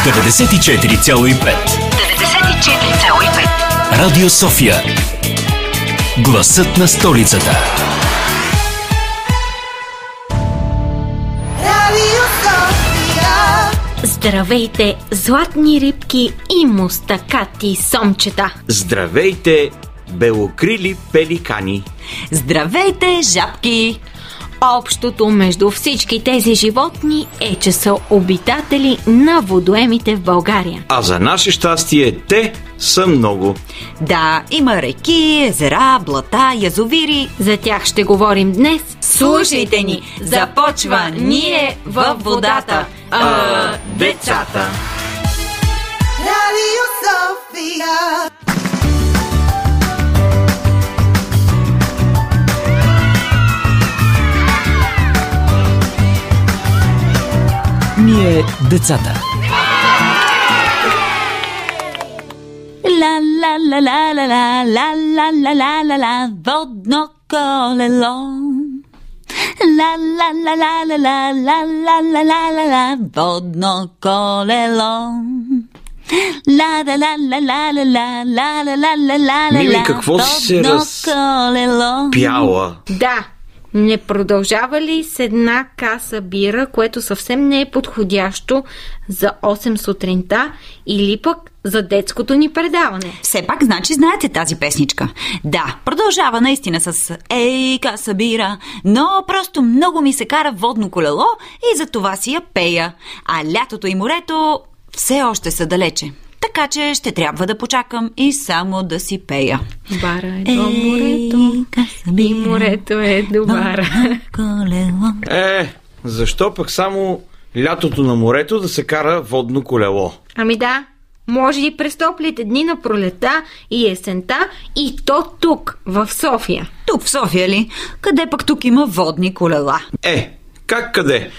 94,5 94,5 Радио София Гласът на столицата Радио София. Здравейте, златни рибки и мустакати сомчета! Здравейте, белокрили пеликани! Здравейте, жабки! Общото между всички тези животни е, че са обитатели на водоемите в България. А за наше щастие те са много. Да, има реки, езера, блата, язовири. За тях ще говорим днес. Слушайте ни! Започва Ние във водата. А, децата. Радио София. Ние децата Ла ла ла ла ла ла ла ла ла ла ла ла водно колело. Ла ла ла ла ла ла ла ла ла ла ла ла водно колело. Ла ла ла ла ла ла ла ла ла ла ла ла Мими, ла какво си се водно раз- колело. Пяла. Да, не продължава ли с една каса бира, което съвсем не е подходящо за 8 сутринта или пък за детското ни предаване? Все пак, значи, знаете тази песничка. Да, продължава наистина с Ей, каса бира, но просто много ми се кара водно колело и за това си я пея. А лятото и морето все още са далече. Така че ще трябва да почакам и само да си пея. Бара е до морето и морето е до бара. колело. Е, защо пък само лятото на морето да се кара водно колело? Ами да, може и през топлите дни на пролета и есента и то тук, в София. Тук в София ли? Къде пък тук има водни колела? Е, как къде?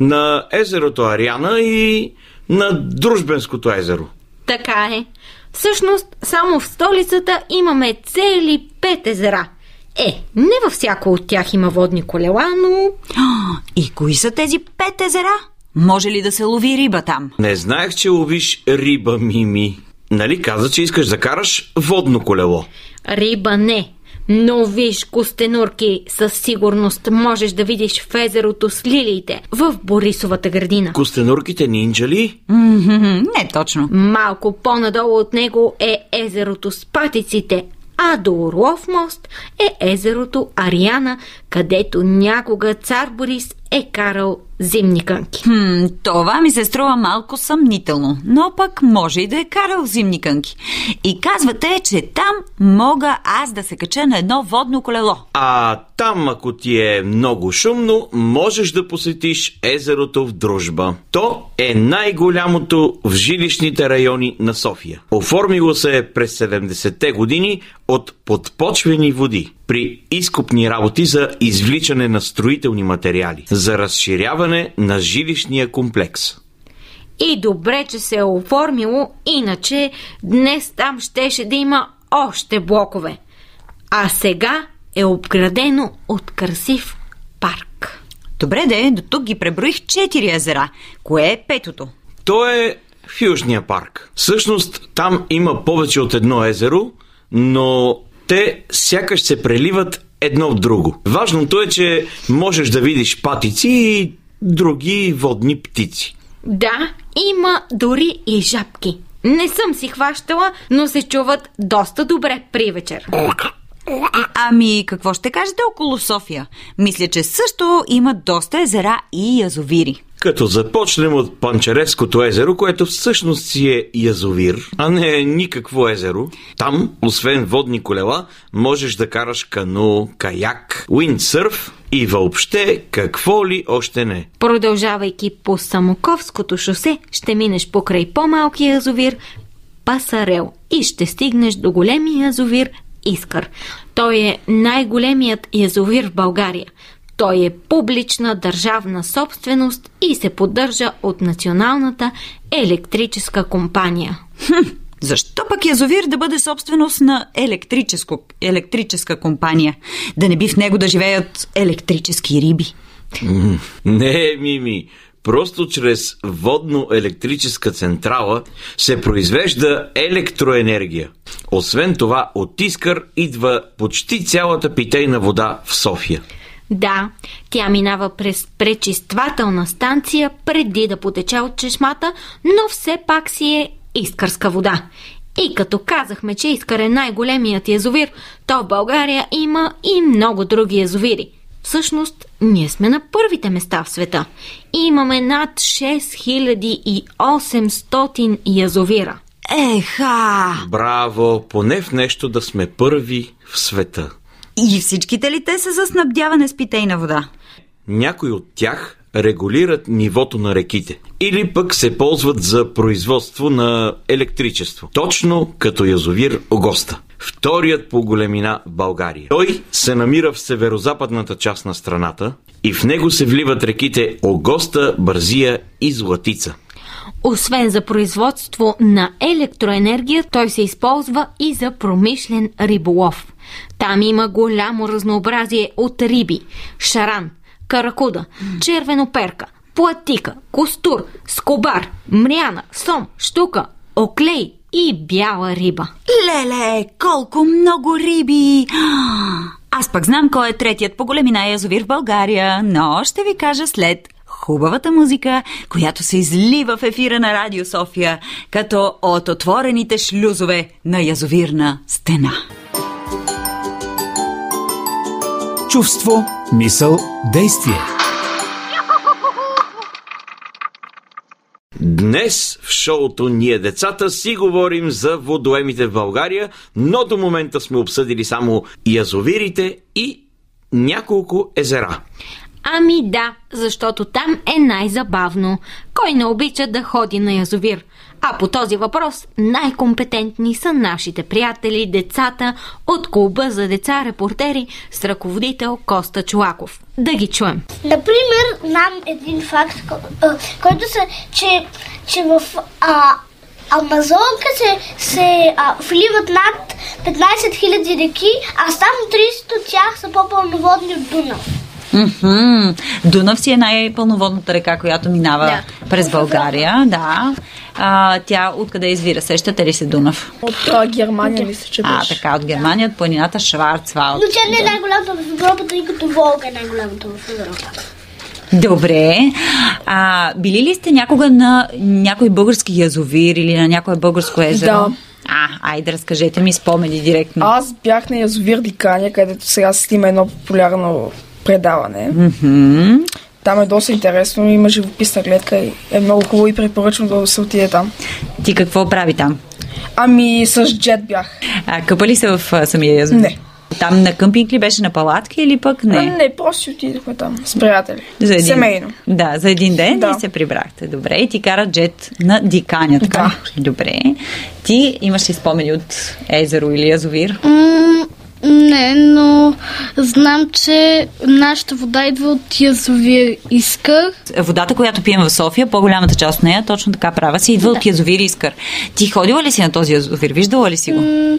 На езерото Ариана и на Дружбенското езеро. Така е. Всъщност, само в столицата имаме цели пет езера. Е, не във всяко от тях има водни колела, но... И кои са тези пет езера? Може ли да се лови риба там? Не знаех, че ловиш риба, Мими. Нали каза, че искаш да караш водно колело? Риба не. Но виж, костенурки, със сигурност можеш да видиш в езерото с лилиите в Борисовата градина. Костенурките нинджа ли? Не точно. Малко по-надолу от него е езерото с патиците, а до Орлов мост е езерото Ариана, където някога цар Борис е карал зимни кънки. Хм, това ми се струва малко съмнително, но пък може и да е карал зимни кънки. И казвате, че там мога аз да се кача на едно водно колело. А там, ако ти е много шумно, можеш да посетиш езерото в Дружба. То е най-голямото в жилищните райони на София. Оформило се е през 70-те години от подпочвени води при изкупни работи за извличане на строителни материали, за разширяване на жилищния комплекс. И добре, че се е оформило, иначе днес там щеше да има още блокове. А сега е обградено от красив парк. Добре де, до тук ги преброих четири езера. Кое е петото? То е в Южния парк. Всъщност там има повече от едно езеро, но те сякаш се преливат едно в друго. Важното е, че можеш да видиш патици и други водни птици. Да, има дори и жабки. Не съм си хващала, но се чуват доста добре при вечер. Ами, какво ще кажете около София? Мисля, че също има доста езера и язовири. Като започнем от Панчаревското езеро, което всъщност си е язовир, а не е никакво езеро, там, освен водни колела, можеш да караш кану, каяк, уиндсърф и въобще какво ли още не. Продължавайки по Самоковското шосе, ще минеш покрай по-малкия язовир Пасарел и ще стигнеш до големия язовир Искър. Той е най-големият язовир в България. Той е публична държавна собственост и се поддържа от Националната електрическа компания. Защо пък язовир да бъде собственост на електрическо, електрическа компания? Да не би в него да живеят електрически риби? Не, Мими, Просто чрез водно-електрическа централа се произвежда електроенергия. Освен това, от Искър идва почти цялата питейна вода в София. Да, тя минава през пречиствателна станция преди да потече от чешмата, но все пак си е искърска вода. И като казахме, че Искър е най-големият язовир, то в България има и много други язовири. Всъщност, ние сме на първите места в света. И имаме над 6800 язовира. Еха! Браво! Поне в нещо да сме първи в света. И всичките ли те са за снабдяване с питейна вода? Някои от тях регулират нивото на реките или пък се ползват за производство на електричество. Точно като язовир Огоста. Вторият по големина в България. Той се намира в северо-западната част на страната и в него се вливат реките Огоста, Бързия и Златица. Освен за производство на електроенергия, той се използва и за промишлен риболов. Там има голямо разнообразие от риби – шаран, каракуда, червеноперка, платика, костур, скобар, мряна, сом, штука, оклей и бяла риба. Леле, колко много риби! Аз пък знам кой е третият по големина язовир в България, но ще ви кажа след хубавата музика, която се излива в ефира на Радио София, като от отворените шлюзове на язовирна стена. Чувство, мисъл, действие. Днес в шоуто Ние децата си говорим за водоемите в България, но до момента сме обсъдили само язовирите и няколко езера. Ами да, защото там е най-забавно. Кой не обича да ходи на язовир? А по този въпрос най-компетентни са нашите приятели, децата от клуба за деца репортери с ръководител Коста Чулаков. Да ги чуем. Например, знам един факт, който се, че, че в а, Амазонка се, се а, вливат над 15 000 реки, а само 30 от тях са по-пълноводни от Дунав. Мгм. Дунав си е най-пълноводната река, която минава Да. през България. Да. А, тя откъде извира? Сещате ли се Дунав? От а, Германия мисля, че А, беше. така, от Германия, от планината Шварцвалд. Но тя не е най-голямата в Европа, тъй като Волга е най-голямата в Европа. Добре. А, били ли сте някога на някой български язовир или на някое българско езеро? Да. А, айде, разкажете ми спомени директно. Аз бях на язовир Диканя, където сега се снима едно популярно предаване. Мгм. Там е доста интересно, има живописна гледка и е много хубаво и препоръчвам да се отиде там. Ти какво прави там? Ами с джет бях. А, къпа ли се в а, самия язовир? Не. Там на къмпинг ли беше на палатки или пък не? Не, не просто си отидохме там с приятели. За един, Семейно. Да, за един ден Да. и се прибрахте. Добре, и ти кара джет на Диканя, така? ли? Добре. Ти имаш ли спомени от езеро или язовир? М, Не, но знам, че нашата вода идва от язовир Искър. Водата, която пием в София, по-голямата част от нея, точно така права си, идва от язовир Искър. Ти ходила ли си на този язовир? Виждала ли си го? М,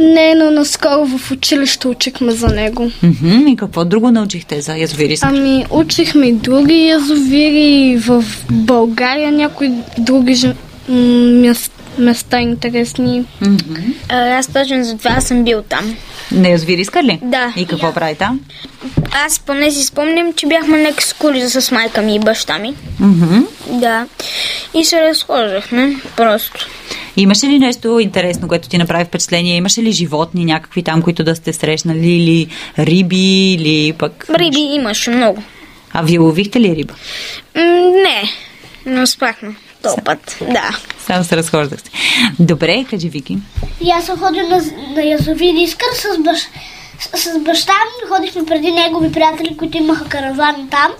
Не, но наскоро в училище учихме за него. Мгм, И какво друго научихте за язовир Искър? Ами, учихме и други язовири в България, някои други ж- места интересни. А, Аз точно за това съм бил там. На язовир Искър ли? Да. И какво прави там? Аз поне си спомням, че бяхме на екскурзия с майка ми и баща ми. Мгм. Да. И се разхождахме просто. Имаше ли нещо интересно, което ти направи впечатление? Имаше ли животни някакви там, които да сте срещнали? Или риби, или пък... Риби имаше много. А вие ловихте ли риба? М, не, не успяхме този път. Да. Само се разхождахте. Добре, кажи Вики. И аз съм ходил на, на язовир Искър с, баш, с, с баща ми. Ходихме преди негови приятели, които имаха караван там.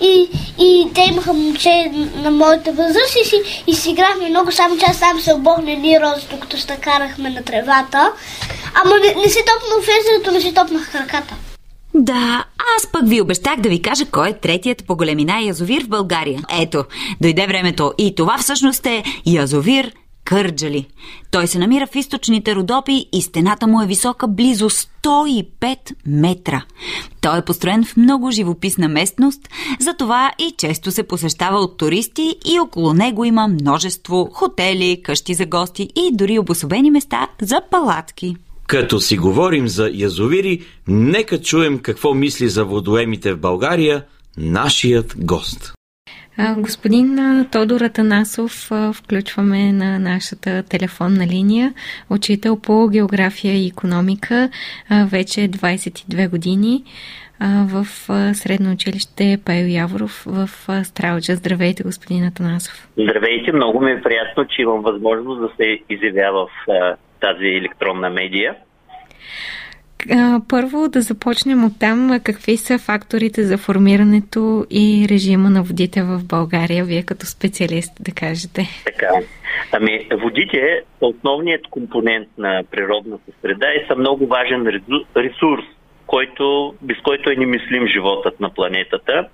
И, и те имаха момче на моята възраст и си, и си играхме много, само че аз сам се обох на едни рози, докато ще карахме на тревата. Ама не, не си топнал в езерото, не си топнах краката. Да, аз пък ви обещах да ви кажа кой е третият по големина язовир в България. Ето, дойде времето и това всъщност е язовир Кърджали. Той се намира в източните Родопи и стената му е висока близо 105 метра. Той е построен в много живописна местност, затова и често се посещава от туристи и около него има множество хотели, къщи за гости и дори обособени места за палатки. Като си говорим за язовири, нека чуем какво мисли за водоемите в България нашият гост. Господин Тодор Атанасов включваме на нашата телефонна линия, учител по география и економика, вече 22 години а, в средно училище Пайл Яворов в Стралджа. Здравейте, господин Атанасов. Здравейте, много ми е приятно, че имам възможност да се изявя в тази електронна медия. Първо да започнем от там. Какви са факторите за формирането и режима на водите в България? Вие като специалист да кажете. Така. Ами, водите са основният компонент на природната среда и са много важен ресурс, който, без който е немислим животът на планетата.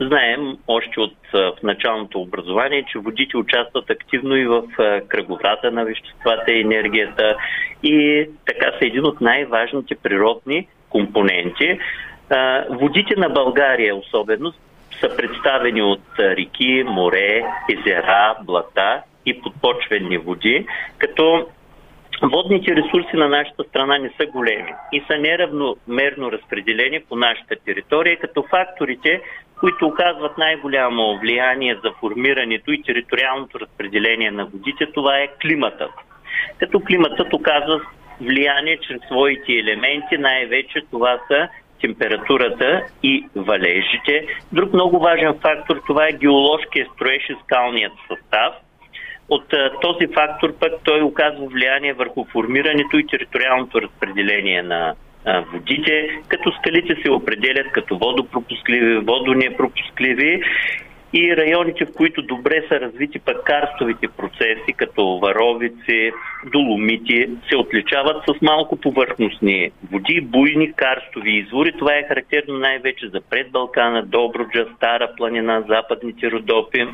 Знаем още от в началното образование, че водите участват активно и в кръговрата на веществата и енергията и така са един от най-важните природни компоненти. Водите на България особено са представени от реки, море, езера, блата и подпочвени води, като Водните ресурси на нашата страна не са големи и са неравномерно разпределени по нашата територия, като факторите, които оказват най-голямо влияние за формирането и териториалното разпределение на водите, това е климатът. Като климатът оказва влияние чрез своите елементи, най-вече това са температурата и валежите. Друг много важен фактор това е геоложкия строеж и скалният състав – от а, този фактор пък той оказва влияние върху формирането и териториалното разпределение на водите, като скалите се определят като водопропускливи, водонепропускливи и районите, в които добре са развити пък карстовите процеси, като варовици, доломити, се отличават с малко повърхностни води, буйни карстови извори. Това е характерно най-вече за предбалкана, Добруджа, Стара планина, западните Родопи.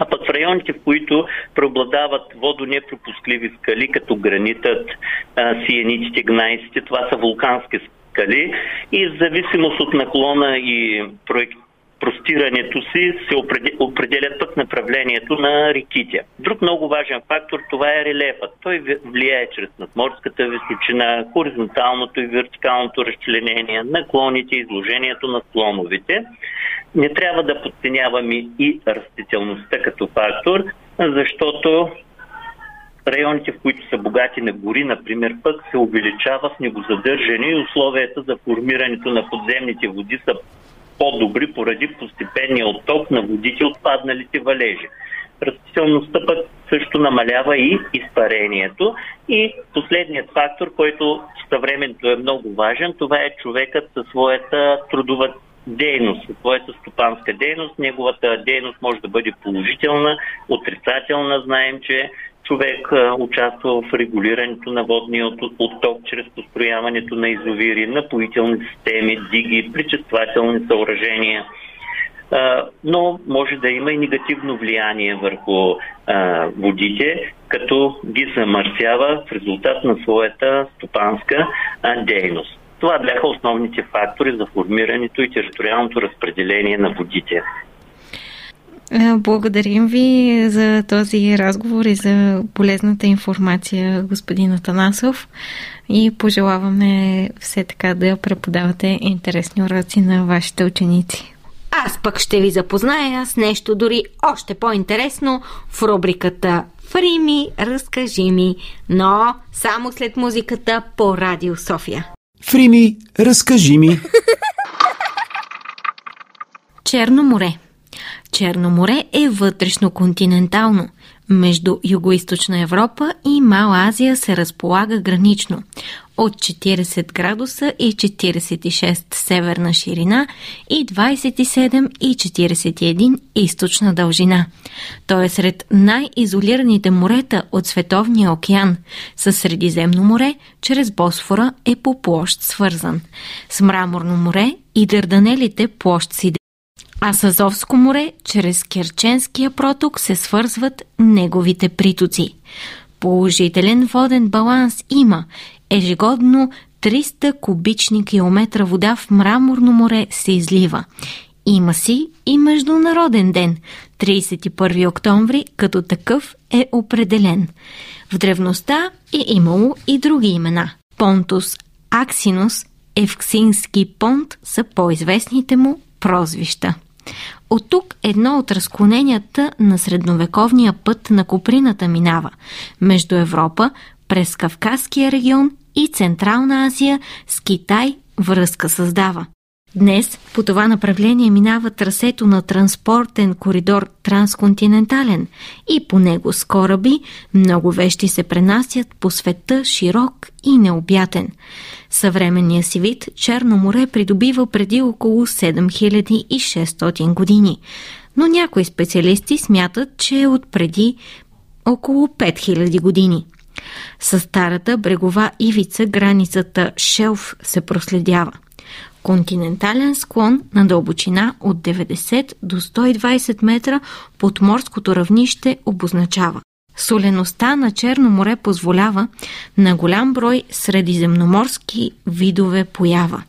А пък в районите, в които преобладават водонепропускливи скали, като гранитът, сиенитите, гнайците, това са вулкански скали и в зависимост от наклона и проект, простирането си се опреде- определят пък направлението на реките. Друг много важен фактор това е релефът. Той влияе чрез надморската височина, хоризонталното и вертикалното разчленение, наклоните, изложението на склоновите. Не трябва да подценяваме и растителността като фактор, защото районите, в които са богати на гори, например, пък се увеличава снегозадържане и условията за формирането на подземните води са по-добри поради постепенния отток на водите от падналите валежи. Растителността пък също намалява и изпарението. И последният фактор, който в съвременето е много важен, това е човекът със своята трудова дейност, своята стопанска дейност. Неговата дейност може да бъде положителна, отрицателна. Знаем, че човек участва в регулирането на водния от- отток чрез построяването на изовири, напоителни системи, диги, причествателни съоръжения. Но може да има и негативно влияние върху водите, като ги замърсява в резултат на своята стопанска дейност. Това бяха основните фактори за формирането и териториалното разпределение на водите. А, Благодарим ви за този разговор и за полезната информация, господин Атанасов. И пожелаваме все така да преподавате интересни уроци на вашите ученици. Аз пък ще ви запозная с нещо дори още по-интересно в рубриката Фрими, разкажи ми, но само след музиката по Радио София. Фрими, разкажи ми. Черно море. Черно море е вътрешно-континентално. Между Юго-Источна Европа и Мала Азия се разполага гранично от 40 градуса и 46 северна ширина и 27 и 41 източна дължина. Той е сред най-изолираните морета от Световния океан. Със Средиземно море, чрез Босфора е по площ свързан. С Мраморно море и Дърданелите площ си А с Азовско море, чрез Керченския проток се свързват неговите притоци. Положителен воден баланс има. Ежегодно 300 кубични километра вода в мраморно море се излива. Има си и Международен ден. 31 октомври като такъв е определен. В древността е имало и други имена. Понтус Аксинус, Евксински понт са по-известните му прозвища. От тук едно от разклоненията на средновековния път на Куприната минава между Европа, през Кавказския регион и Централна Азия с Китай връзка създава. Днес по това направление минава трасето на транспортен коридор трансконтинентален и по него с кораби много вещи се пренасят по света широк и необятен. Съвременния си вид Черно море придобива преди около 7600 години, но някои специалисти смятат, че е от преди около 5000 години. С старата брегова ивица границата Шелф се проследява. Континентален склон на дълбочина от 90 до 120 метра под морското равнище обозначава. Солеността на Черно море позволява на голям брой средиземноморски видове поява.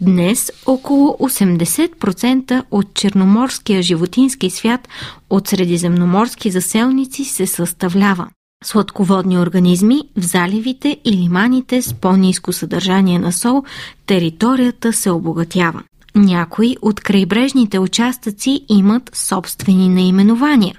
Днес около 80% от черноморския животински свят от средиземноморски заселници се съставлява сладководни организми в заливите и лиманите с по-низко съдържание на сол, територията се обогатява. Някои от крайбрежните участъци имат собствени наименования.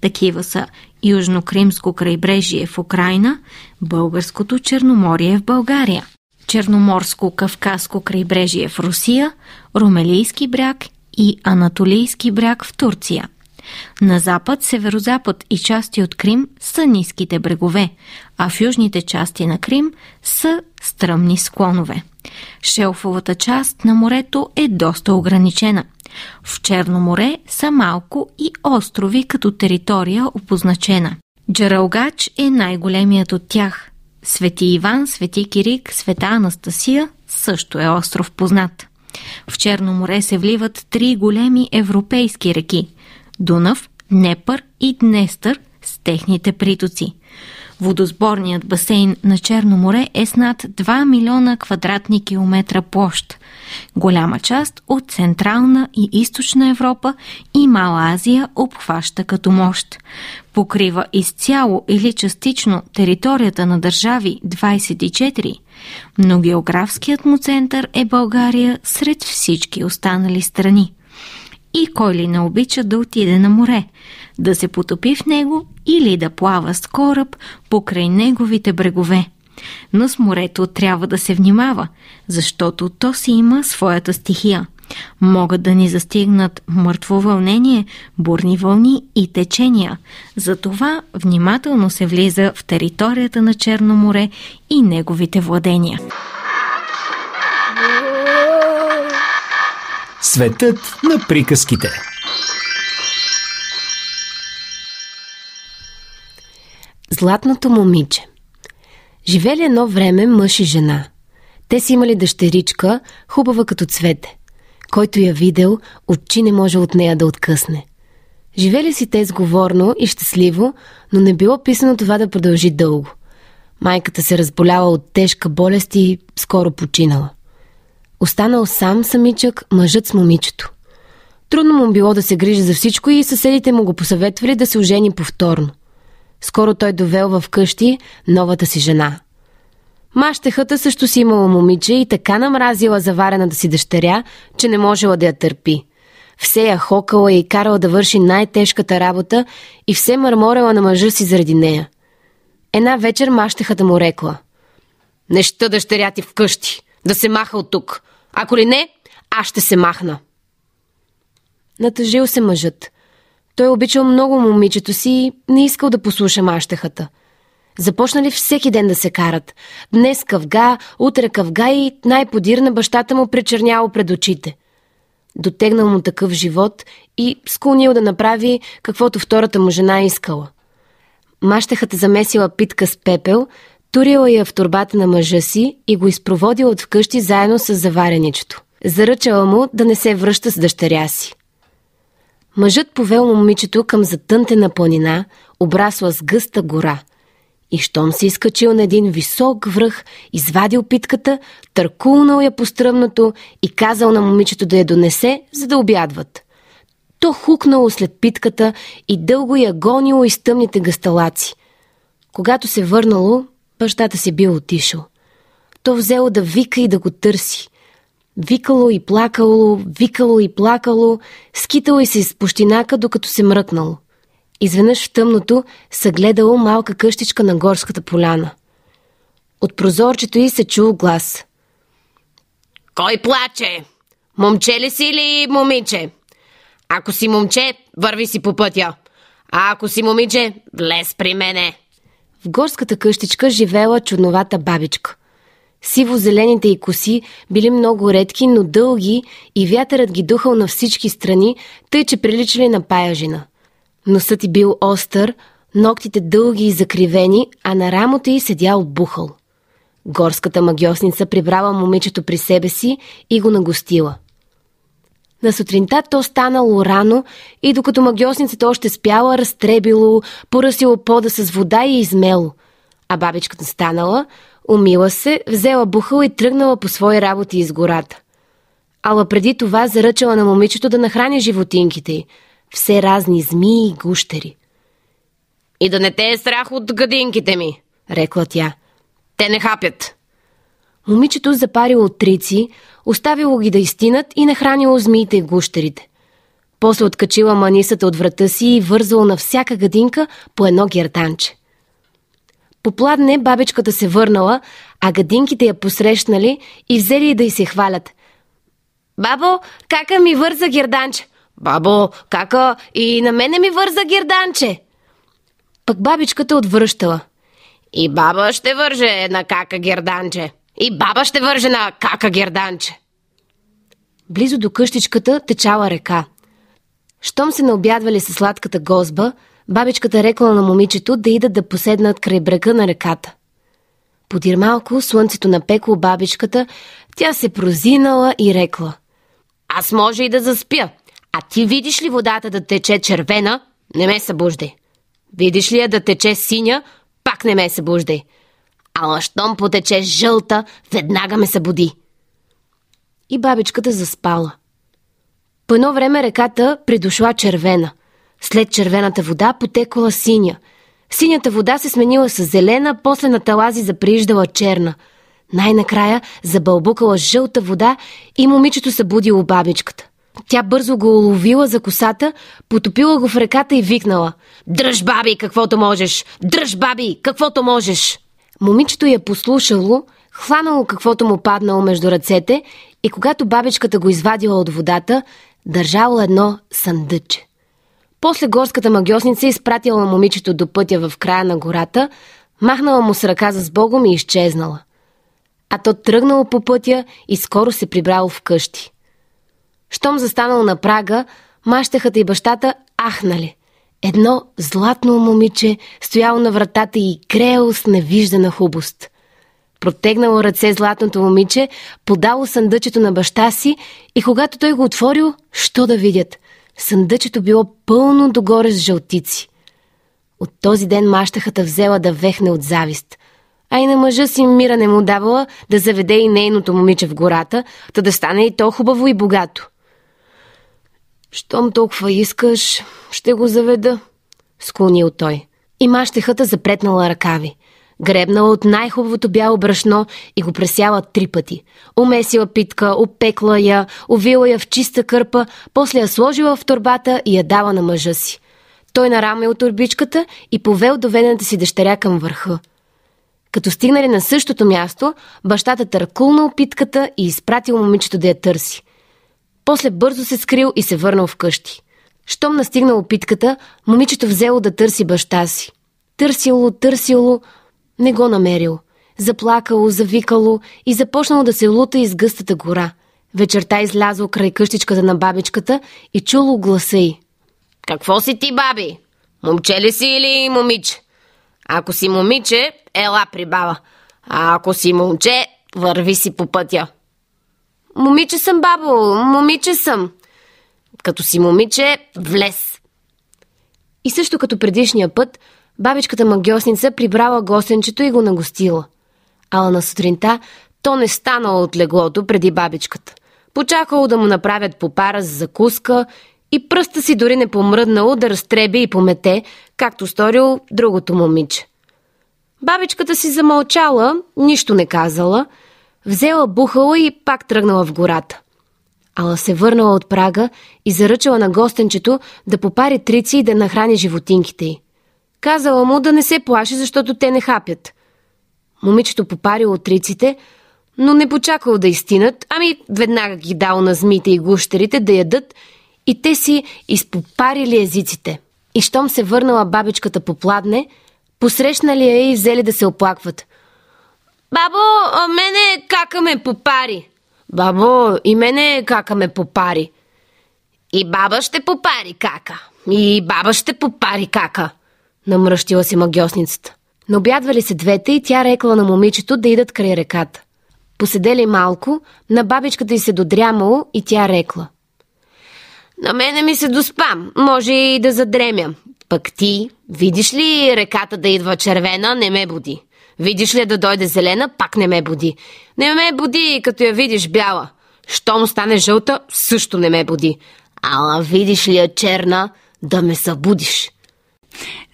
Такива са Южно-Кримско крайбрежие в Украина, Българското Черноморие в България, Черноморско-Кавказско крайбрежие в Русия, Румелийски бряг и Анатолийски бряг в Турция – на запад, северозапад и части от Крим са ниските брегове, а в южните части на Крим са стръмни склонове. Шелфовата част на морето е доста ограничена. В Черно море са малко и острови като територия обозначена. Джаралгач е най-големият от тях. Свети Иван, Свети Кирик, Света Анастасия също е остров познат. В Черно море се вливат три големи европейски реки – Дунав, Непър и Днестър с техните притоци. Водосборният басейн на Черно море е с над 2 милиона квадратни километра площ. Голяма част от Централна и Източна Европа и Мала Азия обхваща като мощ. Покрива изцяло или частично територията на държави 24, но географският му център е България сред всички останали страни. И кой ли не обича да отиде на море, да се потопи в него или да плава с кораб покрай неговите брегове. Но с морето трябва да се внимава, защото то си има своята стихия. Могат да ни застигнат мъртво вълнение, бурни вълни и течения. Затова внимателно се влиза в територията на Черно море и неговите владения. Светът на приказките. Златното момиче Живели едно време мъж и жена. Те си имали дъщеричка, хубава като цвете. Който я видел, очи не може от нея да откъсне. Живели си те сговорно и щастливо, но не било писано това да продължи дълго. Майката се разболяла от тежка болест и скоро починала. Останал сам самичък мъжът с момичето. Трудно му било да се грижи за всичко и съседите му го посъветвали да се ожени повторно. Скоро той довел в къщи новата си жена. Мащехата също си имала момиче и така намразила заварената си дъщеря, че не можела да я търпи. Все я хокала и карала да върши най-тежката работа и все мърморела на мъжа си заради нея. Една вечер мащехата му рекла. Неща дъщеря ти вкъщи, да се маха от тук. Ако ли не, аз ще се махна. Натъжил се мъжът. Той обичал много момичето си и не искал да послуша мащехата. Започнали всеки ден да се карат. Днес къвга, утре къвга и най-подир на бащата му пречерняло пред очите. Дотегнал му такъв живот и склонил да направи каквото втората му жена искала. Мащехата замесила питка с пепел, турила я в турбата на мъжа си и го изпроводила от вкъщи заедно с завареничето. Заръчала му да не се връща с дъщеря си. Мъжът повел момичето към затънтена планина, обрасла с гъста гора. И щом се изкачил на един висок връх, извадил питката, търкулнал я по стръмното и казал на момичето да я донесе, за да обядват. То хукнало след питката и дълго я гонило из тъмните гасталаци. Когато се върнало, бащата си бил отишъл. То взело да вика и да го търси. Викало и плакало, викало и плакало, скитало и се из пущинака, докато се мръкнало. Изведнъж в тъмното съгледало малка къщичка на горската поляна. От прозорчето й се чул глас. Кой плаче? Момче ли си или момиче? Ако си момче, върви си по пътя. А ако си момиче, влез при мене. В горската къщичка живеела чудновата бабичка. Сиво-зелените й коси били много редки, но дълги и вятърът ги духал на всички страни, тъй че приличали на паяжина. Носът й бил остър, ногтите дълги и закривени, а на рамото й седял бухъл. Горската магиосница прибрала момичето при себе си и го нагостила. На сутринта то станало рано и докато магиосницата още спяла, разтребило, поръсило пода с вода и измело. А бабичката станала, умила се, взела бухъл и тръгнала по свои работи из гората. Ала преди това заръчала на момичето да нахрани животинките й, все разни змии и гущери. И да не те е страх от гадинките ми, рекла тя. Те не хапят. Момичето запарило трици, оставило ги да изтинат и нахранило змиите и гущерите. После откачила манисата от врата си и вързало на всяка гадинка по едно герданче. Попладне бабичката се върнала, а гадинките я посрещнали и взели да й се хвалят. Бабо, кака ми върза герданче? Бабо, кака и на мене ми върза герданче? Пък бабичката отвръщала. И баба ще върже на кака герданче. И баба ще върже на кака герданче. Близо до къщичката течала река. Щом се наобядвали със сладката гозба, бабичката рекла на момичето да идат да поседнат край брега на реката. Подир малко слънцето напекло бабичката, тя се прозинала и рекла. Аз може и да заспя, а ти видиш ли водата да тече червена, не ме събуждай. Видиш ли я да тече синя, пак не ме събуждай. Ала щом потече жълта, веднага ме събуди. И бабичката заспала. По едно време реката придошла червена. След червената вода потекла синя. Синята вода се сменила с зелена, после на талази заприиждала черна. Най-накрая забълбукала жълта вода и момичето събудило бабичката. Тя бързо го уловила за косата, потопила го в реката и викнала «Дръж, баби, каквото можеш! Дръж, баби, каквото можеш!» Момичето я послушало, хванало каквото му паднало между ръцете и когато бабичката го извадила от водата, държало едно съндъче. После горската магиосница изпратила момичето до пътя в края на гората, махнала му с ръка за сбогом и изчезнала. А то тръгнало по пътя и скоро се прибрало в къщи. Щом застанал на прага, мащахата и бащата ахнали. Едно златно момиче стояло на вратата и креяло с невиждана хубост. Протегнало ръце златното момиче, подало съндъчето на баща си и когато той го отворил, що да видят? Съндъчето било пълно догоре с жълтици. От този ден мащахата взела да вехне от завист. А и на мъжа си мира не му давала да заведе и нейното момиче в гората, та да стане и то хубаво и богато. Щом толкова искаш, ще го заведа, склонил той. И мащехата запретнала ръкави. Гребнала от най-хубавото бяло брашно и го пресяла три пъти. Умесила питка, опекла я, увила я в чиста кърпа, после я сложила в турбата и я дала на мъжа си. Той нарамил турбичката и повел доведената си дъщеря към върха. Като стигнали на същото място, бащата търкулнал питката и изпратил момичето да я търси. После бързо се скрил и се върнал вкъщи. Щом настигнало питката, момичето взело да търси баща си. Търсило, търсило, не го намерил. Заплакало, завикало и започнало да се лута из гъстата гора. Вечерта излязло край къщичката на бабичката и чуло гласа й. Какво си ти, баби? Момче ли си или момиче? Ако си момиче, ела при баба. А ако си момче, върви си по пътя. Момиче съм, бабо, момиче съм. като си момиче, влез. И също като предишния път, бабичката магиосница прибрала гостенчето и го нагостила. Ала на сутринта то не станало от леглото преди бабичката. Почакало да му направят попара за закуска и пръста си дори не помръднало да разтреби и помете, както сторил другото момиче. Бабичката си замълчала, нищо не казала, взела бухала и пак тръгнала в гората. Ала се върнала от прага и заръчала на гостенчето да попари трици и да нахрани животинките й. Казала му да не се плаши, защото те не хапят. Момичето попарило триците, но не почакало да изтинат, ами веднага ги дал на змите и гущерите да ядат и те си изпопарили езиците. И щом се върнала бабичката по пладне, посрещнали я и взели да се оплакват. Бабо, а мене кака ме попари. Бабо, и мене кака ме попари. И баба ще попари кака. И баба ще попари кака. Намръщила си магиосницата. Набядвали се двете и тя рекла на момичето да идат край реката. Поседели малко, на бабичката й се додрямало и тя рекла. На мене ми се доспам, може и да задремя. Пък ти, видиш ли реката да идва червена, не ме буди. Видиш ли да дойде зелена, пак не ме буди. Не ме буди, като я видиш бяла. Щом стане жълта, също не ме буди. Ала видиш ли я черна, да ме събудиш.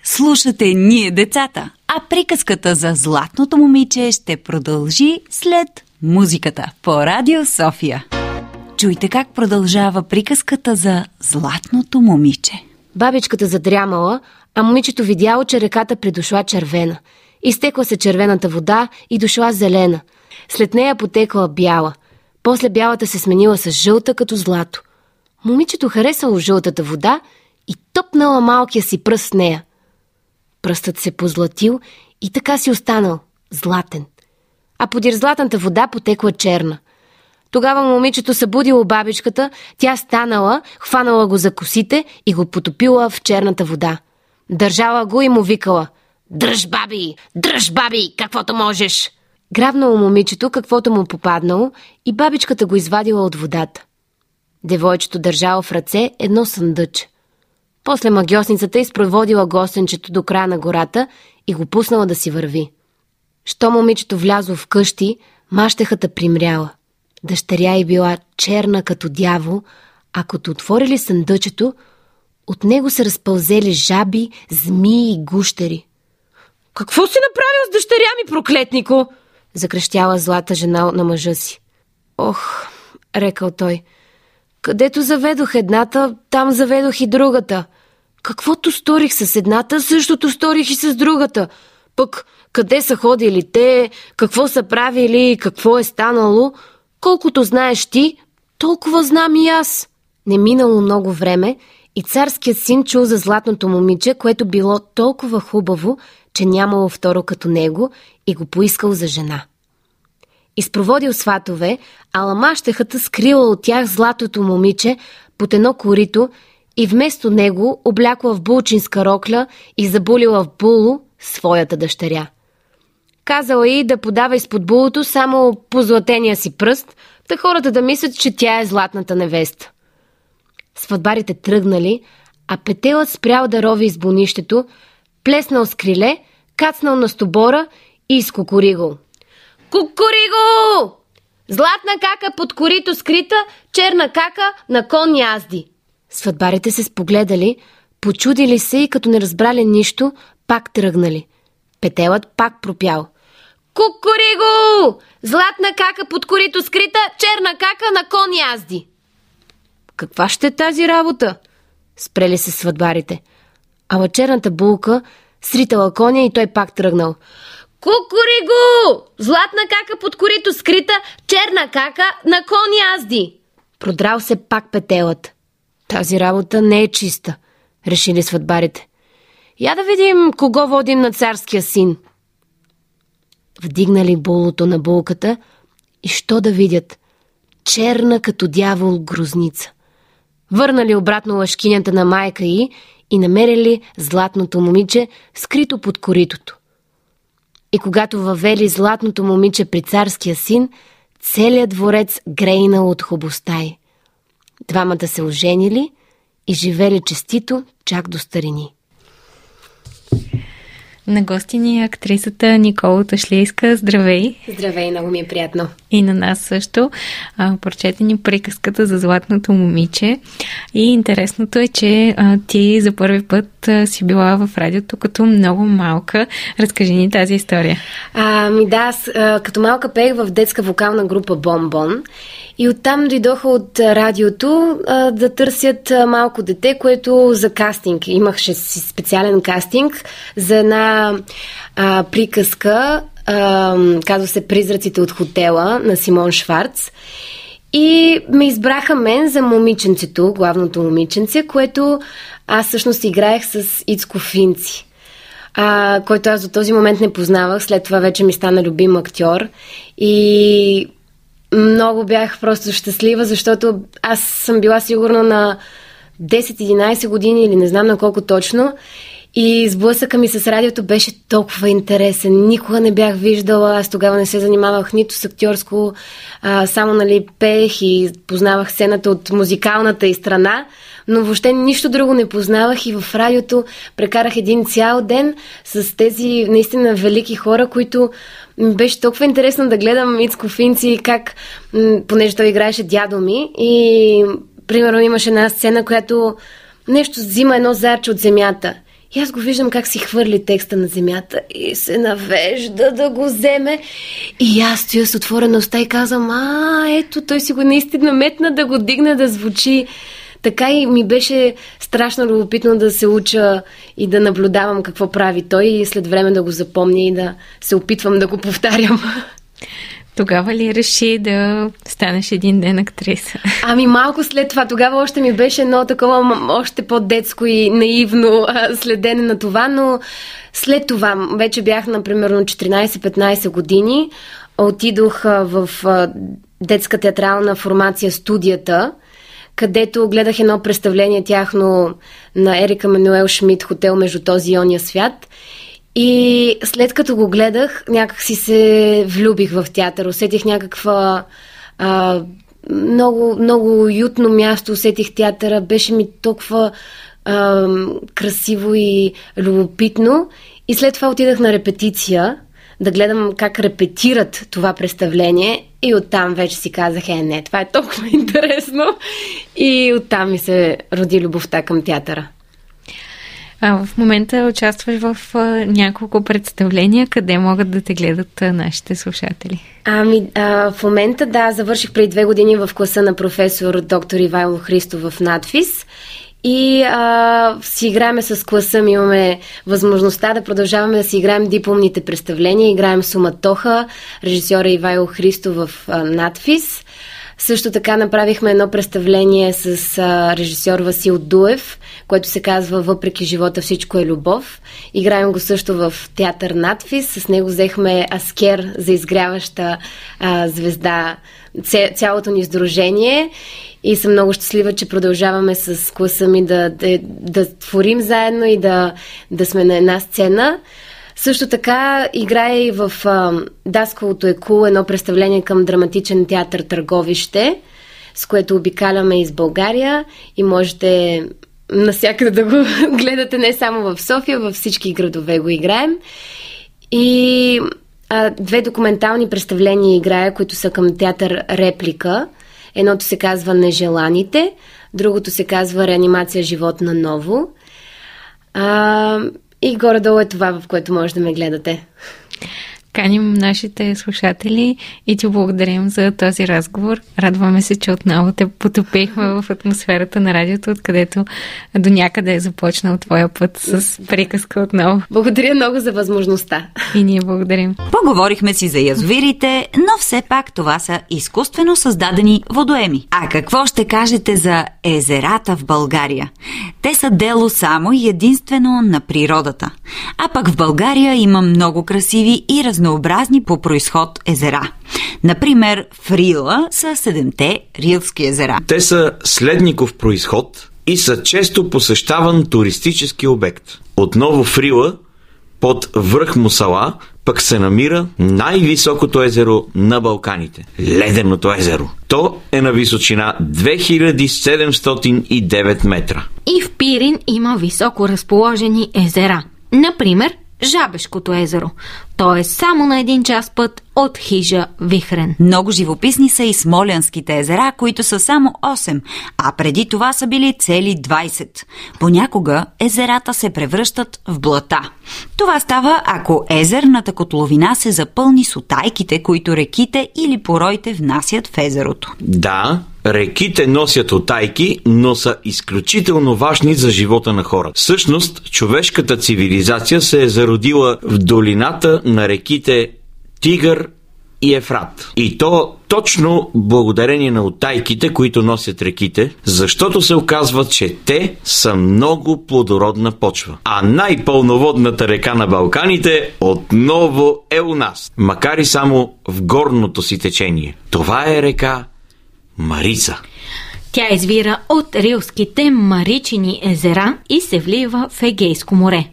Слушате ние децата, а приказката за златното момиче ще продължи след музиката по Радио София. Чуйте как продължава приказката за златното момиче. Бабичката задрямала, а момичето видяло, че реката придошла червена. Изтекла се червената вода и дошла зелена. След нея потекла бяла. После бялата се сменила с жълта като злато. Момичето харесало жълтата вода и топнала малкия си пръст с нея. Пръстът се позлатил и така си останал златен. А подир златната вода потекла черна. Тогава момичето събудило бабичката, тя станала, хванала го за косите и го потопила в черната вода. Държала го и му викала «Дръж, баби! Дръж, баби! Каквото можеш!» Грабнало момичето, каквото му попаднало и бабичката го извадила от водата. Девойчето държало в ръце едно съндъче. После магиосницата изпроводила гостенчето до края на гората и го пуснала да си върви. Що момичето влязло в къщи, мащехата примряла. Дъщеря й била черна като дявол, а като отворили съндъчето, от него се разпълзели жаби, змии и гущери. Какво си направил с дъщеря ми, проклетнико? Закръщяла злата жена на мъжа си. Ох, рекал той, където заведох едната, там заведох и другата. Каквото сторих с едната, същото сторих и с другата. Пък къде са ходили те, какво са правили, какво е станало, колкото знаеш ти, толкова знам и аз. Не минало много време и царският син чул за златното момиче, което било толкова хубаво, че нямало второ като него и го поискал за жена. Изпроводил сватове, а ламащехата скрила от тях златото момиче под едно корито и вместо него облякла в булчинска рокля и забулила в було своята дъщеря. Казала и да подава изпод булото само по златения си пръст, да хората да мислят, че тя е златната невеста. Сватбарите тръгнали, а петелът спрял да рови из бонището, плеснал с криле, кацнал на стобора и изкукоригал. Кукуриго! Златна кака под корито скрита, черна кака на кон язди. Сватбарите се спогледали, почудили се и като не разбрали нищо, пак тръгнали. Петелът пак пропял. Кукуриго! Златна кака под корито скрита, черна кака на кон язди. Каква ще е тази работа? Спрели се сватбарите. Ала черната булка сритала коня и той пак тръгнал. Кукуриго! Златна кака под корито скрита, черна кака на кон язди. Продрал се пак петелът. Тази работа не е чиста, решили сватбарите. Я да видим кого водим на царския син. Вдигнали булото на булката и що да видят? Черна като дявол грозница. Върнали обратно лъшкинята на майка й и намерили златното момиче, скрито под коритото. И когато въвели златното момиче при царския син, целият дворец грейнал от хубостта. Двамата се оженили – и живели честито чак до старини. На гости ни е актрисата Никола Ташлийска. Здравей! Здравей, много ми е приятно. И на нас също. А, прочете ни приказката за златното момиче. И интересното е, че а, ти за първи път а, си била в радиото като много малка. Разкажи ни тази история. А, ми да, аз, а, като малка пеех в детска вокална група Бомбон. И оттам дойдоха от радиото а, да търсят малко дете, което за кастинг. Имаше специален кастинг за една а, приказка, а, казва се Призраците от хотела на Симон Шварц. И ме избраха мен за момиченцето, главното момиченце, което аз всъщност играех с Ицко Финци, а, който аз до този момент не познавах. След това вече ми стана любим актьор. И много бях просто щастлива, защото аз съм била сигурна на 10-11 години или не знам на колко точно. И сблъсъка ми с радиото беше толкова интересен. Никога не бях виждала. Аз тогава не се занимавах нито с актьорско, а, само нали, пеех и познавах сцената от музикалната и страна, но въобще нищо друго не познавах и в радиото прекарах един цял ден с тези наистина велики хора, които беше толкова интересно да гледам Ицко Финци, как, понеже той играеше дядо ми и примерно имаше една сцена, която нещо взима едно зарче от земята. И аз го виждам как си хвърли текста на земята и се навежда да го вземе. И аз стоя с отворена уста и казвам, а, ето, той си го наистина метна да го дигне да звучи. Така и ми беше страшно любопитно да се уча и да наблюдавам какво прави той и след време да го запомня и да се опитвам да го повтарям. Тогава ли реши да станеш един ден актриса? Ами малко след това. Тогава още ми беше едно такова още по-детско и наивно следене на това, но след това вече бях, например, 14-15 години. Отидох в детска театрална формация студията, където гледах едно представление тяхно на Ерика Мануел Шмидт «Хотел между този и ония свят». И след като го гледах, някак си се влюбих в театър. Усетих някаква а, много, много уютно място, усетих театъра. Беше ми толкова а, красиво и любопитно. И след това отидах на репетиция да гледам как репетират това представление и оттам вече си казах, е, не, това е толкова интересно. И оттам ми се роди любовта към театъра. А в момента участваш в а, няколко представления. Къде могат да те гледат а, нашите слушатели? Ами, а, в момента, да, завърших преди две години в класа на професор доктор Ивайло Христов в надфис и а, си играеме с класа имаме възможността да продължаваме да си играем дипломните представления. Играем Суматоха, режисьора Ивайло Христов в а, надфис. Също така направихме едно представление с а, режисьор Васил Дуев, което се казва Въпреки живота всичко е любов. Играем го също в театър Надфис. С него взехме Аскер за изгряваща а, звезда цялото ни сдружение и съм много щастлива, че продължаваме с класа ми да, да, да творим заедно и да, да сме на една сцена. Също така играе и в а, Даскалото е кул едно представление към драматичен театър Търговище, с което обикаляме из България и можете насякъде да го гледате не само в София, във всички градове го играем. И а, две документални представления играя, които са към театър Реплика. Едното се казва Нежеланите, другото се казва Реанимация живот на ново. А, и горе-долу е това, в което може да ме гледате. Каним нашите слушатели и ти благодарим за този разговор. Радваме се, че отново те потопихме в атмосферата на радиото, откъдето до някъде е започнал твоя път с приказка отново. Благодаря много за възможността. И ние благодарим. Поговорихме си за язовирите, но все пак това са изкуствено създадени водоеми. А какво ще кажете за езерата в България? Те са дело само и единствено на природата. А пък в България има много красиви и разнообразни разнообразни по происход езера. Например, в Рила са седемте Рилски езера. Те са следников происход и са често посещаван туристически обект. Отново в Рила, под връх Мусала, пък се намира най-високото езеро на Балканите – Леденото езеро. То е на височина 2709 метра. И в Пирин има високо разположени езера. Например, Жабешкото езеро. То е само на един час път от хижа Вихрен. Много живописни са и Смолянските езера, които са само 8, а преди това са били цели 20. Понякога езерата се превръщат в блата. Това става, ако езерната котловина се запълни с отайките, които реките или пороите внасят в езерото. Да, Реките носят отайки, но са изключително важни за живота на хората. Всъщност, човешката цивилизация се е зародила в долината на реките Тигър и Ефрат. И то точно благодарение на отайките, които носят реките, защото се оказва, че те са много плодородна почва. А най-пълноводната река на Балканите отново е у нас, макар и само в горното си течение. Това е река Марица. Тя извира от рилските Маричини езера и се влива в Егейско море.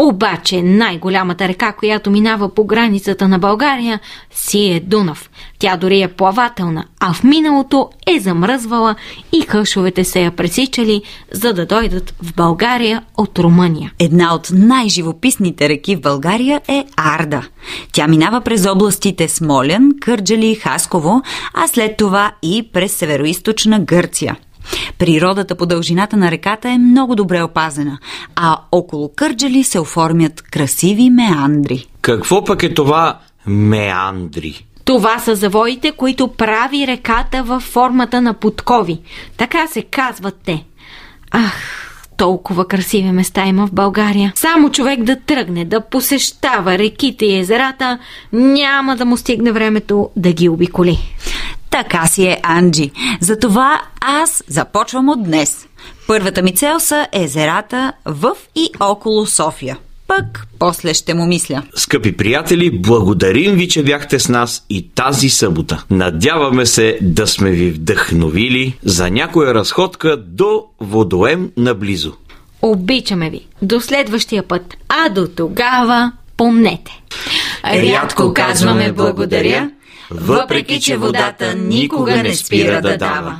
Обаче най-голямата река, която минава по границата на България, си е Дунав. Тя дори е плавателна, а в миналото е замръзвала и хъшовете се я пресичали, за да дойдат в България от Румъния. Една от най-живописните реки в България е Арда. Тя минава през областите Смолян, Кърджали, Хасково, а след това и през североизточна Гърция. Природата по дължината на реката е много добре опазена, а около Кърджали се оформят красиви меандри. Какво пък е това меандри? Това са завоите, които прави реката във формата на подкови. Така се казват те. Ах, толкова красиви места има в България. Само човек да тръгне, да посещава реките и езерата, няма да му стигне времето да ги обиколи. Така си е, Анджи. Затова аз започвам от днес. Първата ми цел са езерата в и около София. Пък после ще му мисля. Скъпи приятели, благодарим ви, че бяхте с нас и тази събота. Надяваме се да сме ви вдъхновили за някоя разходка до водоем наблизо. Обичаме ви. До следващия път. А до тогава помнете. Рядко казваме благодаря, въпреки че водата никога не спира да дава.